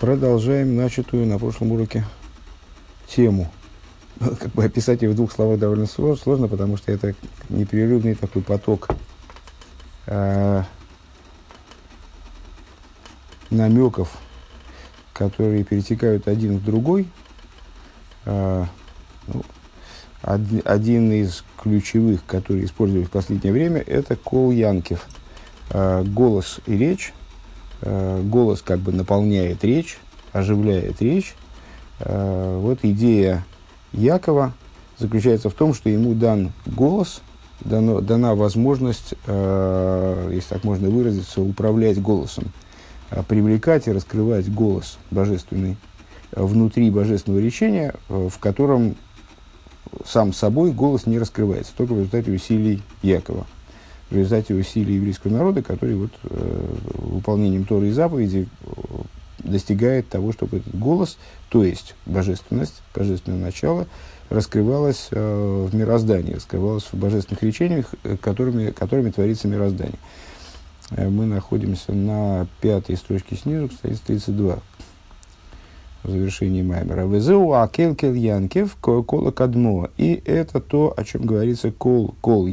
Продолжаем начатую на прошлом уроке тему. Как бы описать ее в двух словах довольно сложно, потому что это непрерывный такой поток э, намеков, которые перетекают один в другой. Э, ну, один, один из ключевых, который использовали в последнее время, это кол Янкев. Э, голос и речь Э, голос как бы наполняет речь, оживляет речь. Э, вот идея Якова заключается в том, что ему дан голос, дано, дана возможность, э, если так можно выразиться, управлять голосом, привлекать и раскрывать голос божественный внутри божественного речения, в котором сам собой голос не раскрывается, только в результате усилий Якова в результате усилий еврейского народа, который вот, э, выполнением Торы и заповедей э, достигает того, чтобы этот голос, то есть божественность, божественное начало, раскрывалось э, в мироздании, раскрывалось в божественных речениях, э, которыми, которыми творится мироздание. Э, мы находимся на пятой строчке снизу, кстати, 32 в завершении Маймера. Везеу акелкел янкев кола кадмо. И это то, о чем говорится кол, кол,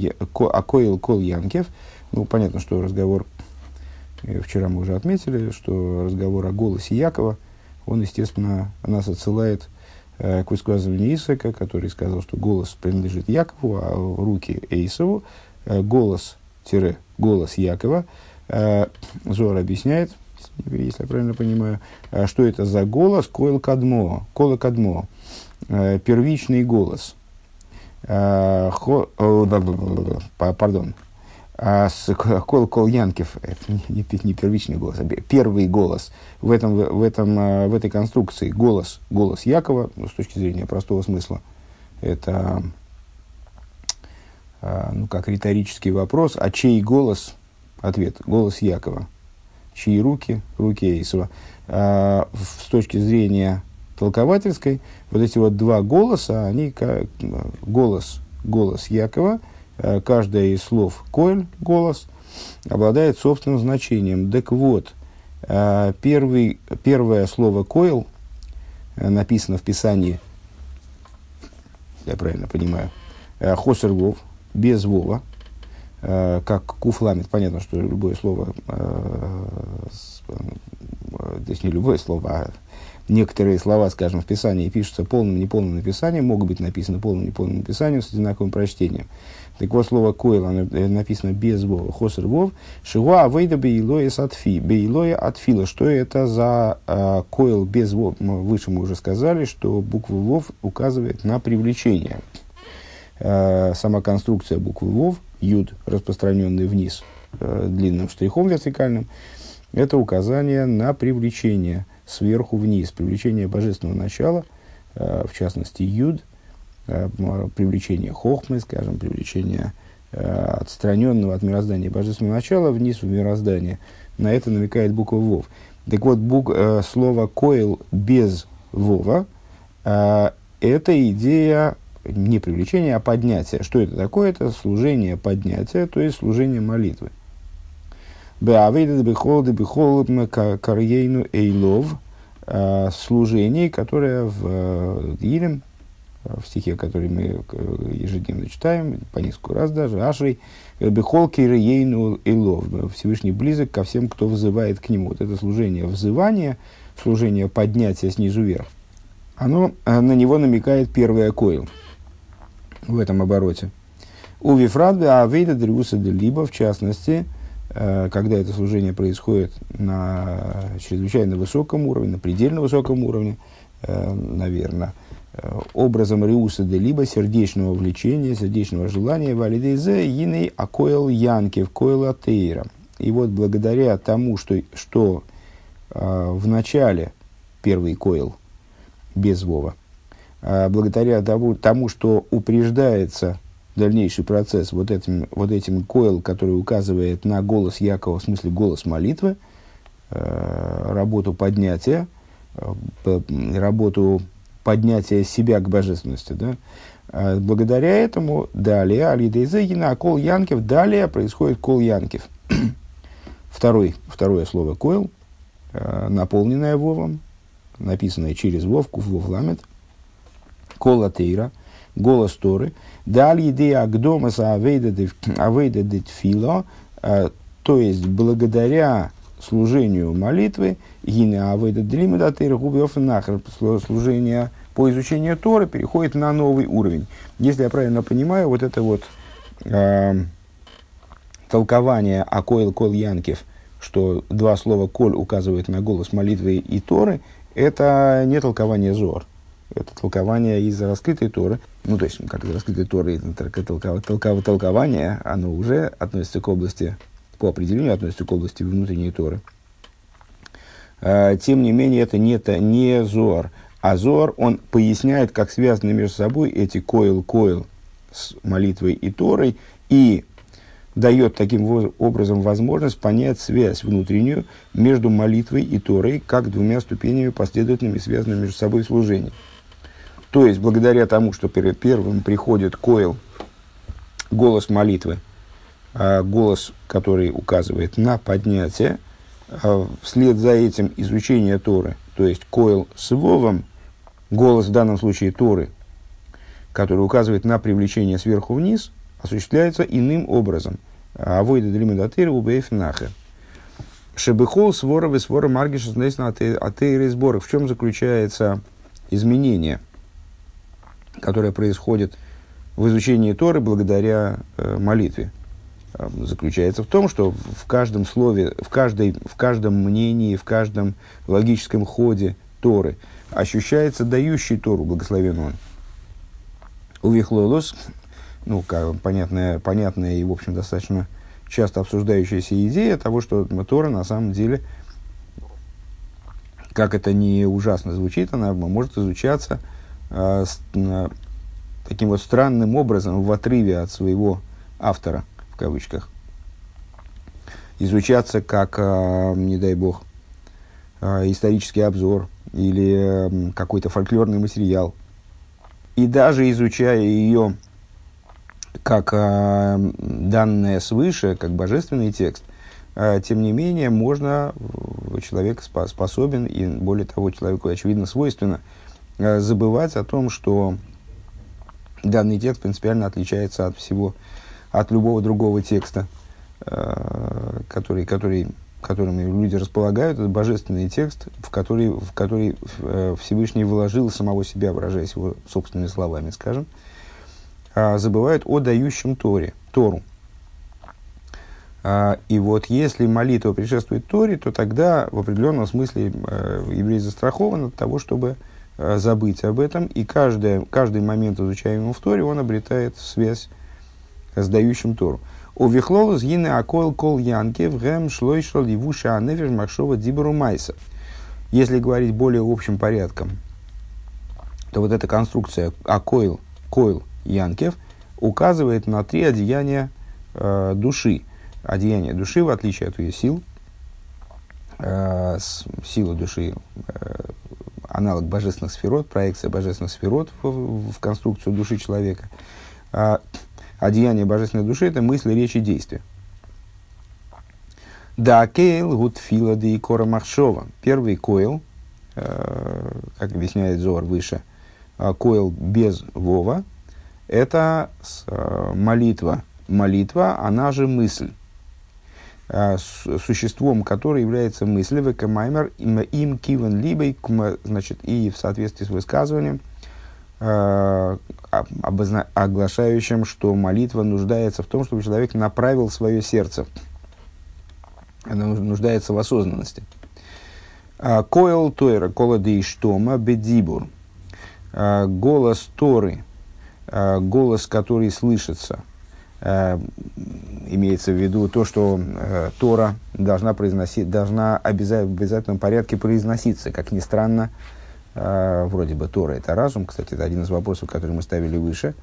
акоил кол янкев. Ну, понятно, что разговор, э, вчера мы уже отметили, что разговор о голосе Якова, он, естественно, нас отсылает э, к высказыванию Исака, который сказал, что голос принадлежит Якову, а руки Эйсову. Э, голос, тире, голос Якова. Зор объясняет, если я правильно понимаю, а что это за голос? Койл кадмо, кола кадмо, э, первичный голос. Э, пардон, а кол кол Янкев, не, не первичный голос, а первый голос в, этом, в, этом, э, в этой конструкции голос, голос Якова, ну, с точки зрения простого смысла, это ну, как риторический вопрос, а чей голос? Ответ, голос Якова чьи руки, руки Эйсова. А, с точки зрения толковательской, вот эти вот два голоса, они как, голос, голос Якова, а, каждое из слов коэль, голос, обладает собственным значением. Так вот, а, первый, первое слово коэл написано в Писании, я правильно понимаю, хосер вов, без вова, как куфламит, понятно, что любое слово, э, э, есть не любое слово, а некоторые слова, скажем, в Писании пишутся полным, неполным написанием, могут быть написаны полным, неполным написанием с одинаковым прочтением. Так вот, слово койл оно написано без вова, хосер вов, шива авейда бейлоя сатфи, бейлоя отфила. Что это за э, койл без вов? Выше мы уже сказали, что буква вов указывает на привлечение. Э, сама конструкция буквы вов – юд, распространенный вниз э, длинным штрихом вертикальным, это указание на привлечение сверху вниз, привлечение божественного начала, э, в частности юд, э, привлечение хохмы, скажем, привлечение отстраненного от мироздания божественного начала вниз в мироздание. На это намекает буква Вов. Так вот, бук, слово «койл» без Вова э, – это идея не привлечение, а поднятие. Что это такое? Это служение поднятия, то есть служение молитвы. карьейну эйлов а, служение, которое в э, Илем, в стихе, который мы э, ежедневно читаем, по несколько раз даже, Ашрей, Бехол Кирейну Эйлов, Всевышний близок ко всем, кто вызывает к нему. Вот это служение взывания, служение поднятия снизу вверх, оно э, на него намекает первое койл в этом обороте. У Вифрадбе Авейда Дриуса либо в частности, э, когда это служение происходит на чрезвычайно высоком уровне, на предельно высоком уровне, э, наверное, э, образом Риуса де либо сердечного влечения, сердечного желания, валидейзе, иней акоэл янкев, коэл атеира. И вот благодаря тому, что, что в начале первый койл без Вова – благодаря тому, тому, что упреждается дальнейший процесс вот этим, вот этим койл, который указывает на голос Якова, в смысле голос молитвы, э, работу поднятия, э, работу поднятия себя к божественности, да, а благодаря этому далее, Алидейзегина, кол Янкев, далее происходит кол Янкев. Второй, второе слово койл, э, наполненное Вовом, написанное через Вовку, Вов ламет, Кола Тейра, голос Торы, Даль идея Агдомаса Авейда Детфило, то есть благодаря служению молитвы, Гине Авейда Длимада Тейра Губиофенахер, служение по изучению Торы переходит на новый уровень. Если я правильно понимаю, вот это вот э, толкование Акоил Кол Янкев, что два слова «коль» указывают на голос молитвы и Торы, это не толкование Зор. Это толкование из раскрытой Торы. Ну, то есть, как из раскрытой Торы, толкование, оно уже относится к области, по определению относится к области внутренней Торы. А, тем не менее, это не, не Зор. А Зор, он поясняет, как связаны между собой эти коил-коил с молитвой и Торой, и дает таким образом возможность понять связь внутреннюю между молитвой и Торой, как двумя ступенями последовательными, связанными между собой служения. То есть, благодаря тому, что первым приходит коил, голос молитвы, а, голос, который указывает на поднятие, а, вслед за этим изучение Торы, то есть коил с Вовом, голос в данном случае Торы, который указывает на привлечение сверху вниз – осуществляется иным образом. Авойда длимедатыр убейф нахер. Шебехол свора свора маргиша атеиры сборы. В чем заключается изменение, которое происходит в изучении Торы благодаря э, молитве? Э, заключается в том, что в каждом слове, в, каждой, в каждом мнении, в каждом логическом ходе Торы ощущается дающий Тору, благословен он. Увихлолос ну, как, понятная, понятная и, в общем, достаточно часто обсуждающаяся идея того, что Тора на самом деле, как это не ужасно звучит, она может изучаться таким вот странным образом в отрыве от своего автора, в кавычках. Изучаться как, э, не дай бог, э, исторический обзор или э, какой-то фольклорный материал. И даже изучая ее как э, данное свыше, как божественный текст, э, тем не менее, можно, э, человек способен, и более того, человеку, очевидно, свойственно, э, забывать о том, что данный текст принципиально отличается от всего, от любого другого текста, э, который, который, которыми люди располагают. Это божественный текст, в который, в который э, Всевышний вложил самого себя, выражаясь его собственными словами, скажем. Э, а, забывают о дающем Торе, Тору. А, и вот если молитва предшествует Торе, то тогда в определенном смысле э, еврей застрахован от того, чтобы э, забыть об этом. И каждый, каждый момент, изучаемого в Торе, он обретает связь с дающим Тору. У Вихлолу сгины акойл кол янке в гэм шлойшал ливуша анефиш махшова дибру майса. Если говорить более общим порядком, то вот эта конструкция акойл, койл, Янкев указывает на три одеяния э, души. Одеяние души, в отличие от ее сил, э, сила души, э, аналог божественных сферот, проекция божественных сферот в, в конструкцию души человека. А одеяние божественной души – это мысли, речи, действия. Да, кейл, гуд фила и кора махшова. Первый койл, э, как объясняет Зор выше, э, койл без вова, это э, молитва. Молитва, она же мысль, существом которой является мысль, векамаймер им кивен либой, значит, и в соответствии с высказыванием, э, обозна- оглашающим, что молитва нуждается в том, чтобы человек направил свое сердце. Она нуждается в осознанности. Коэл Тойра, Кола Дейштома, Бедибур. Голос Торы – Э, голос, который слышится. Э, имеется в виду то, что э, Тора должна, произносить, должна обяза- в обязательном порядке произноситься. Как ни странно, вроде бы Тора – это разум. Кстати, это один из вопросов, который мы ставили выше.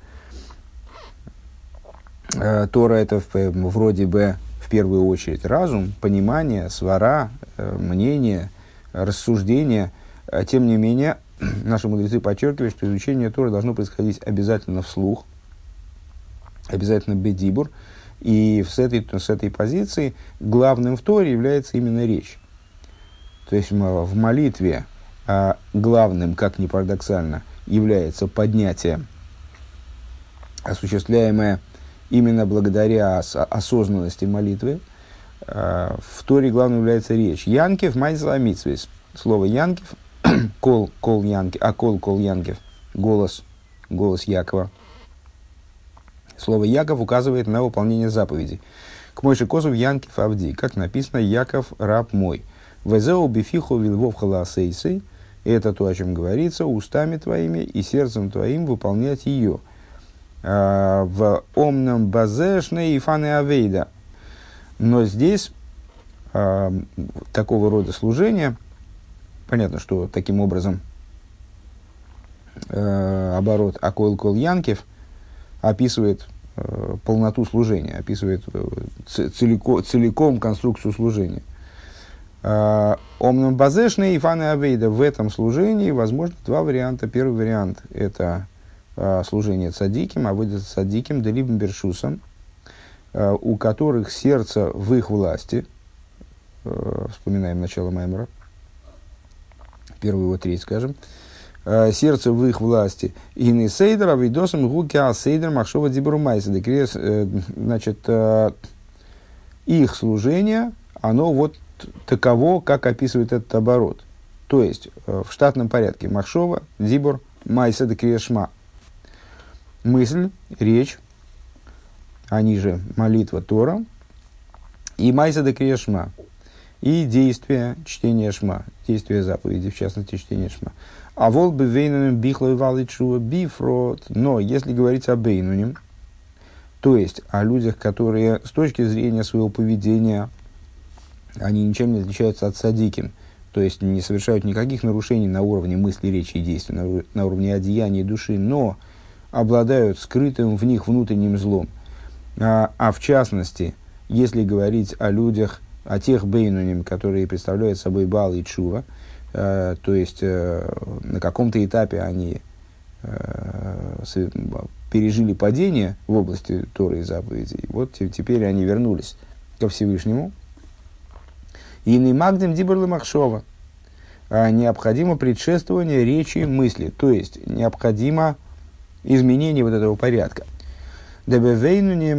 Тора – это вроде бы в первую очередь разум, понимание, свара, мнение, рассуждение. Тем не менее, наши мудрецы подчеркивают, что изучение Торы должно происходить обязательно вслух, обязательно бедибур, и с этой, с этой позиции главным в Торе является именно речь. То есть в молитве а главным, как ни парадоксально, является поднятие, осуществляемое именно благодаря осознанности молитвы, а, в Торе главным является речь. Янкев майзла митсвис. Слово Янкев, кол, кол Янкев, а кол, кол Янкев, голос, голос Якова. Слово Яков указывает на выполнение заповедей. К Мойше Козов Янкев Авди, как написано, Яков раб мой. Везеу бифиху вилвов халасейсей. Это то, о чем говорится, устами твоими и сердцем твоим выполнять ее. А, в омном базешне и фаны авейда – но здесь э, такого рода служение, понятно, что таким образом э, оборот Акойл Кол Янкев описывает э, полноту служения, описывает э, целиком, целиком конструкцию служения. Э, Омном базешный и фаны авейда в этом служении возможно два варианта. Первый вариант – это э, служение цадиким, а выйдет цадиким, делибом бершусом – Э, у которых сердце в их власти, э, вспоминаем начало Маймера, первую его треть, скажем, э, сердце в их власти. И не сейдер, а видосом гукя сейдер махшова дибрумайса. Значит, их служение, оно вот таково, как описывает этот оборот. То есть, в штатном порядке Махшова, Дибур, Майса, Декриешма. Мысль, речь, они же молитва Тора, и Майса де Криешма, и действие чтения Шма, действие заповеди, в частности, чтение Шма. А вол бы вейнунем бихлой валичува бифрот. Но если говорить о бейнунем, то есть о людях, которые с точки зрения своего поведения, они ничем не отличаются от садиким, то есть не совершают никаких нарушений на уровне мысли, речи и действий, на, на уровне одеяния души, но обладают скрытым в них внутренним злом – а, а в частности, если говорить о людях, о тех бейнуним, которые представляют собой бал и чува, то есть э, на каком-то этапе они э, пережили падение в области Торы и заповедей, вот теперь они вернулись ко Всевышнему. И не магдем диберла махшова. А необходимо предшествование речи и мысли, то есть необходимо изменение вот этого порядка. Дебевейну не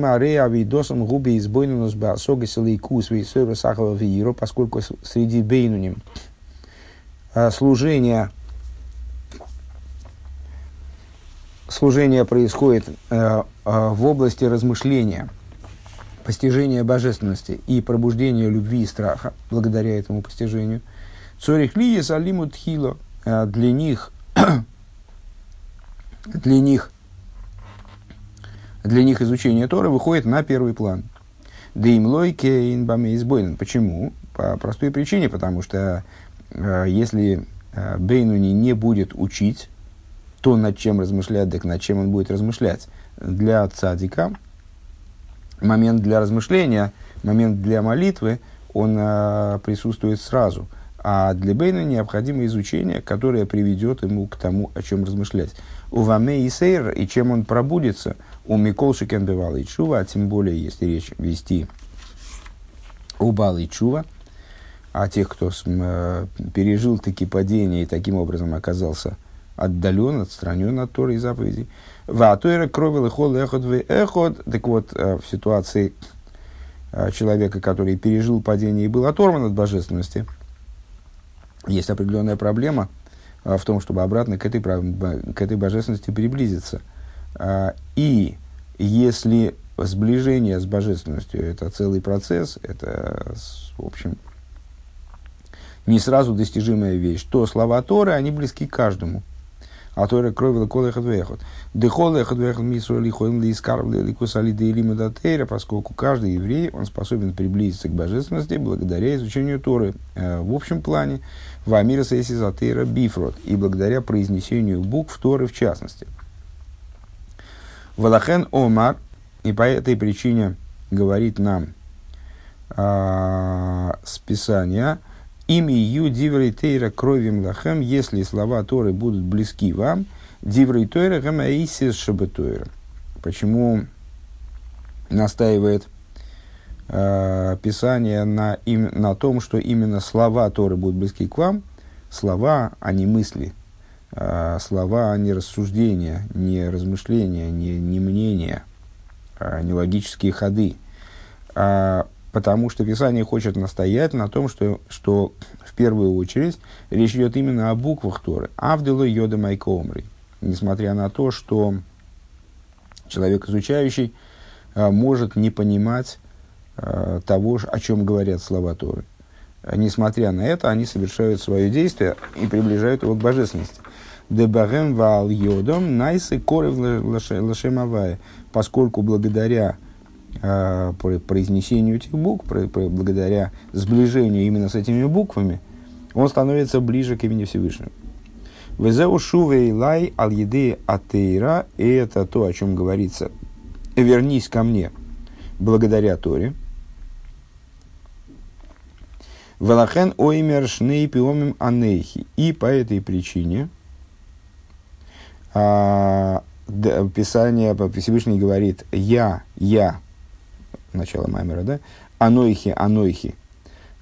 губи избойнунус басога селейкус вейсойра сахава вииро, поскольку среди бейнуним служение служение происходит э, э, в области размышления, постижения божественности и пробуждения любви и страха, благодаря этому постижению. Цорих лиес алиму э, для них, для них для них изучение Торы выходит на первый план. Деймлой кейн бамейсбойлен. Почему? По простой причине, потому что э, если э, Бейнуни не будет учить то, над чем размышляет, так над чем он будет размышлять, для цадика момент для размышления, момент для молитвы, он э, присутствует сразу. А для Бейна необходимо изучение, которое приведет ему к тому, о чем размышлять. У Ваме и Сейр, и чем он пробудится – у Микол Шикен бывал и Чува, а тем более, если речь вести о Бал и Чува, а тех, кто э, пережил такие падения и таким образом оказался отдален, отстранен от Торы и заповедей. Ватуэра кровил эход эход в эход. Так вот, э, в ситуации э, человека, который пережил падение и был оторван от божественности, есть определенная проблема в том, чтобы обратно к этой, к этой божественности приблизиться. И если сближение с божественностью – это целый процесс, это, в общем, не сразу достижимая вещь, то слова Торы, они близки каждому. А Тора кровила кол эхот вехот. Дехол эхот вехот мису лихоим лискарв ликусали дейлима датейра, поскольку каждый еврей, он способен приблизиться к божественности благодаря изучению Торы э, в общем плане, в Амира Сейсизатейра Бифрот, и благодаря произнесению букв Торы в частности – Валахен Омар, и по этой причине говорит нам а, списание, ими ю диврей тейра кровим лахем, если слова Торы будут близки вам, диврей тойра гэм аисис шабетойра. Почему настаивает э, Писание на, им, на том, что именно слова Торы будут близки к вам, слова, а не мысли, а, слова, а не рассуждения, не размышления, не, не мнения, а не логические ходы. А, потому что Писание хочет настоять на том, что, что в первую очередь речь идет именно о буквах Торы. Авделу йода майкомри. Несмотря на то, что человек изучающий а, может не понимать а, того, о чем говорят слова Торы. Несмотря на это, они совершают свое действие и приближают его к божественности. Дебарем вал йодом найсы корев лашемавая, поскольку благодаря э, произнесению этих букв, про, про, благодаря сближению именно с этими буквами, он становится ближе к имени Всевышнего. Везеу шувей лай ал еды атеира, и это то, о чем говорится, вернись ко мне благодаря Торе. Велахен оймер шней пиомим анейхи. И по этой причине – а, Писание, Всевышний говорит «я, я», начало Маймера, да? «Анойхи, анойхи».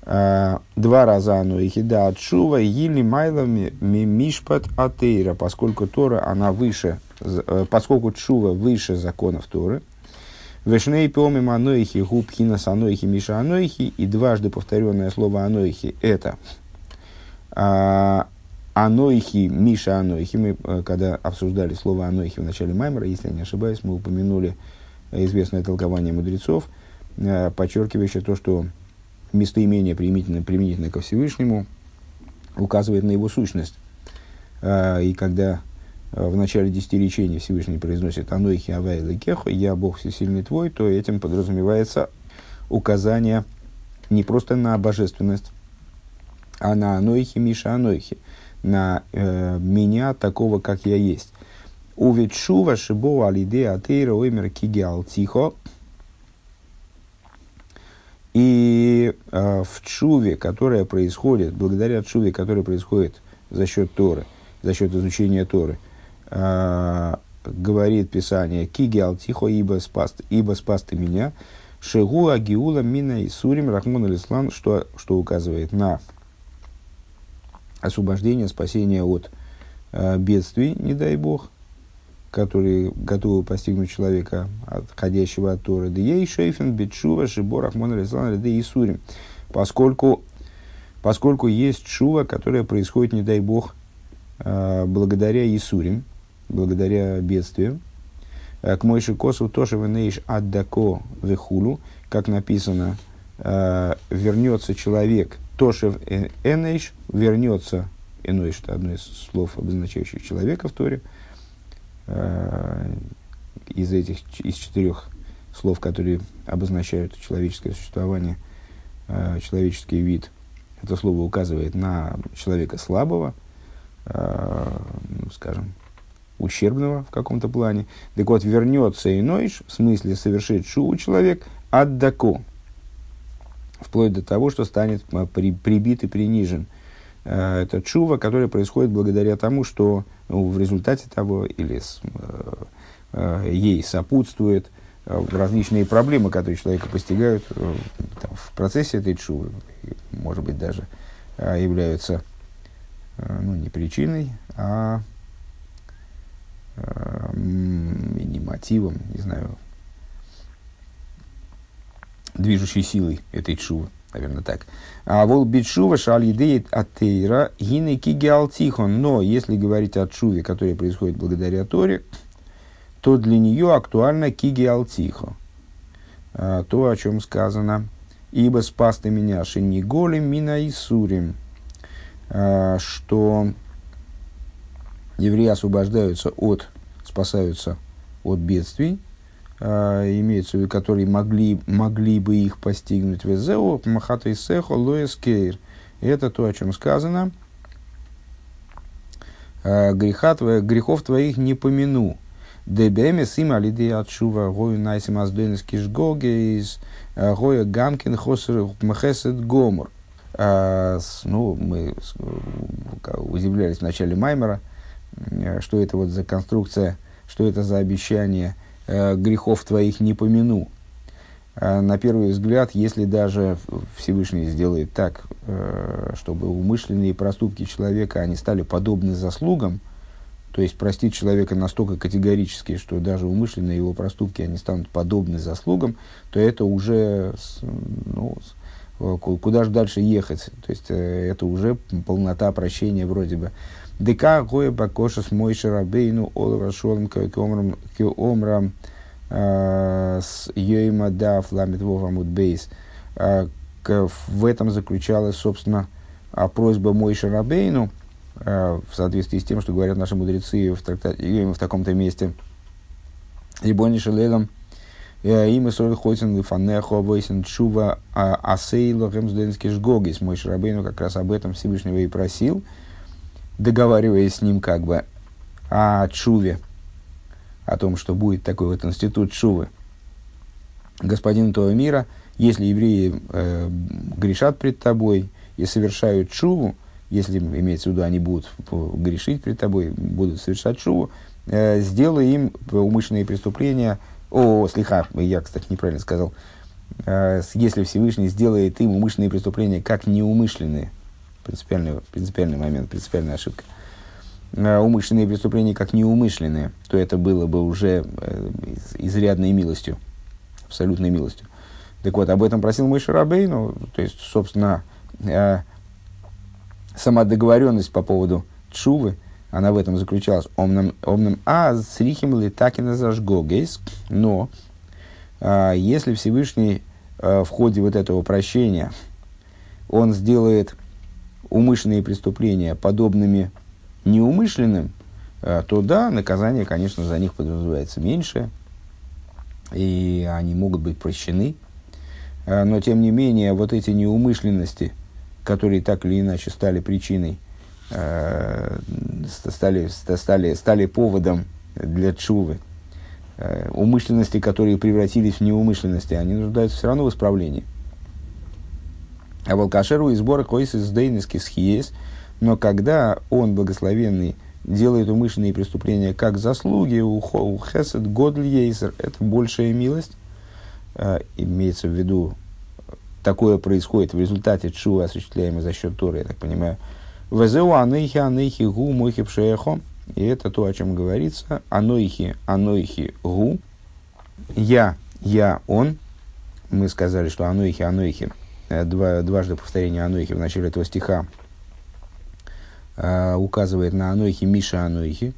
А, два раза анойхи, да, от шува, или майла мишпат атеира, поскольку Тора, она выше, э, поскольку чува выше законов Торы, Вешней пиомим анойхи, губхинас анойхи, миша анойхи, и дважды повторенное слово анойхи – это а, Анойхи, Миша Анойхи, мы э, когда обсуждали слово Анойхи в начале Маймера, если я не ошибаюсь, мы упомянули известное толкование мудрецов, э, подчеркивающее то, что местоимение применительно, применительно ко Всевышнему указывает на его сущность. Э, и когда в начале десяти речений Всевышний произносит «Анойхи авай лекехо», «Я Бог всесильный твой», то этим подразумевается указание не просто на божественность, а на Анойхи, Миша Анойхи – на э, меня такого, как я есть. Увид шува шибо алиде атеира оймер киги алтихо. И э, в чуве, которая происходит, благодаря чуве, которая происходит за счет Торы, за счет изучения Торы, э, говорит Писание, киги алтихо, ибо спас, ибо спас ты меня, шегула гиула мина и сурим рахмон алислам, что, что указывает на освобождение, спасение от э, бедствий, не дай бог, которые готовы постигнуть человека, отходящего от Торы. Да ей шейфен бетшува шибор ахмон алислан и сурим. Поскольку, поскольку есть шува, которая происходит, не дай бог, э, благодаря Исурим, благодаря бедствию. Э, к Мойши Косу тоже венеиш аддако вехулу, как написано, э, вернется человек – Тошев Энейш вернется, Энойш это одно из слов, обозначающих человека в Торе, из этих, из четырех слов, которые обозначают человеческое существование, э, человеческий вид. Это слово указывает на человека слабого, э, ну, скажем, ущербного в каком-то плане. Так вот, вернется Инойш, в смысле совершит шу человек, отдако, вплоть до того, что станет при, прибит и принижен. Э, это чува, которая происходит благодаря тому, что ну, в результате того или с, э, э, ей сопутствует различные проблемы, которые человека постигают там, в процессе этой чувы, может быть, даже являются ну, не причиной, а не мотивом, не знаю, движущей силой этой чувы, наверное, так. А вол бичува шаль идеет от тейра гины кигиалтихон. Но если говорить о чуве, которая происходит благодаря Торе, то для нее актуально кигиалтихо. А, то, о чем сказано. Ибо спас ты меня шениголем мина и сурим. А, что евреи освобождаются от, спасаются от бедствий, а, имеется в виду, которые могли, могли бы их постигнуть. Везеу, махатой сехо, лоэскейр. Это то, о чем сказано. А, греха твоя, грехов твоих не помяну. Дебеме сима лиды отшува гою найсим аздойнес кишгоге из а, гоя гамкин хосер мхесет гомор. Ну, мы удивлялись в начале Маймера, что это вот за конструкция, что это за обещание – э, грехов твоих не помяну. э, на первый взгляд, если даже Всевышний сделает так, э, чтобы умышленные проступки человека, они стали подобны заслугам, то есть простить человека настолько категорически, что даже умышленные его проступки, они станут подобны заслугам, то это уже, ну, куда же дальше ехать? То есть это уже полнота прощения вроде бы. Дека гоя бакоша с мойши рабейну олова шолом кеомрам с йойма да фламит вовамут бейс. В этом заключалась, собственно, просьба Мойши Рабейну, в соответствии с тем, что говорят наши мудрецы в, трактате, в таком-то месте. Рибони Шелелом, имя Соль Хотин Фанехо Войсен Чува Асейло Хемсденский Жгогис. Мой Шарабейну как раз об этом Всевышнего и просил договариваясь с ним как бы о Чуве, о том, что будет такой вот институт Чувы. Господин того мира, если евреи э, грешат пред тобой и совершают Чуву, если имеется в виду, они будут грешить пред тобой, будут совершать Чуву, э, сделай им умышленные преступления. О, слегка, я, кстати, неправильно сказал. Э, если Всевышний сделает им умышленные преступления как неумышленные, принципиальный, принципиальный момент, принципиальная ошибка. А умышленные преступления как неумышленные, то это было бы уже э, изрядной милостью, абсолютной милостью. Так вот, об этом просил мой Шарабей, ну, то есть, собственно, э, сама договоренность по поводу Чувы, она в этом заключалась. Омнам, омнам а срихим ли так и зажгогейс, но а, если Всевышний а, в ходе вот этого прощения он сделает умышленные преступления подобными неумышленным, э, то да, наказание, конечно, за них подразумевается меньше, и они могут быть прощены. Э, но, тем не менее, вот эти неумышленности, которые так или иначе стали причиной, э, стали, стали, стали поводом для чувы, умышленности, которые превратились в неумышленности, они нуждаются все равно в исправлении. А волкашеру и сбора койс из дейниски схиес, но когда он, благословенный, делает умышленные преступления как заслуги, у, хесед годльейсер, это большая милость, э, имеется в виду, такое происходит в результате чува, осуществляемой за счет Торы, я так понимаю. Везеу анейхи анейхи гу мойхи пшеехо, и это то, о чем говорится, анойхи анойхи гу, я, я, он, мы сказали, что анойхи Э, два, дважды повторение Анойхи в начале этого стиха э, указывает на Анойхи Миша Анойхи,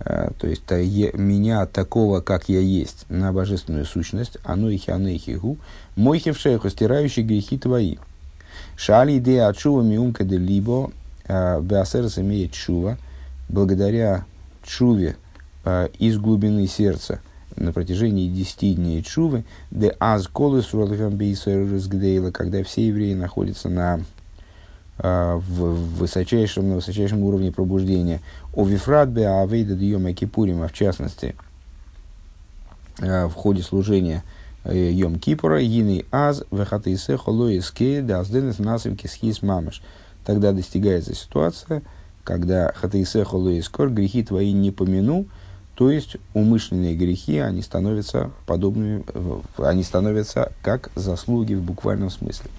э, то есть меня такого, как я есть, на божественную сущность, Анойхи Анойхи Гу, Мойхи в шейху, стирающий грехи твои. Шали идея отшува миумка де либо, Беасерс имеет чува, благодаря чуве из глубины сердца – на протяжении 10 дней Чувы, де аз колес гдейла, когда все евреи находятся на а, в высочайшем, на высочайшем уровне пробуждения. О вифрат бе авейда дьема кипурим, а в частности, а, в ходе служения э, Йом Кипура, Йины Аз, Вехатейсе, Холоиске, Дазденес, Насовки, Схис, Мамаш. Тогда достигается ситуация, когда Хатейсе, Холоискор, грехи твои не помяну, то есть умышленные грехи, они становятся подобными, они становятся как заслуги в буквальном смысле.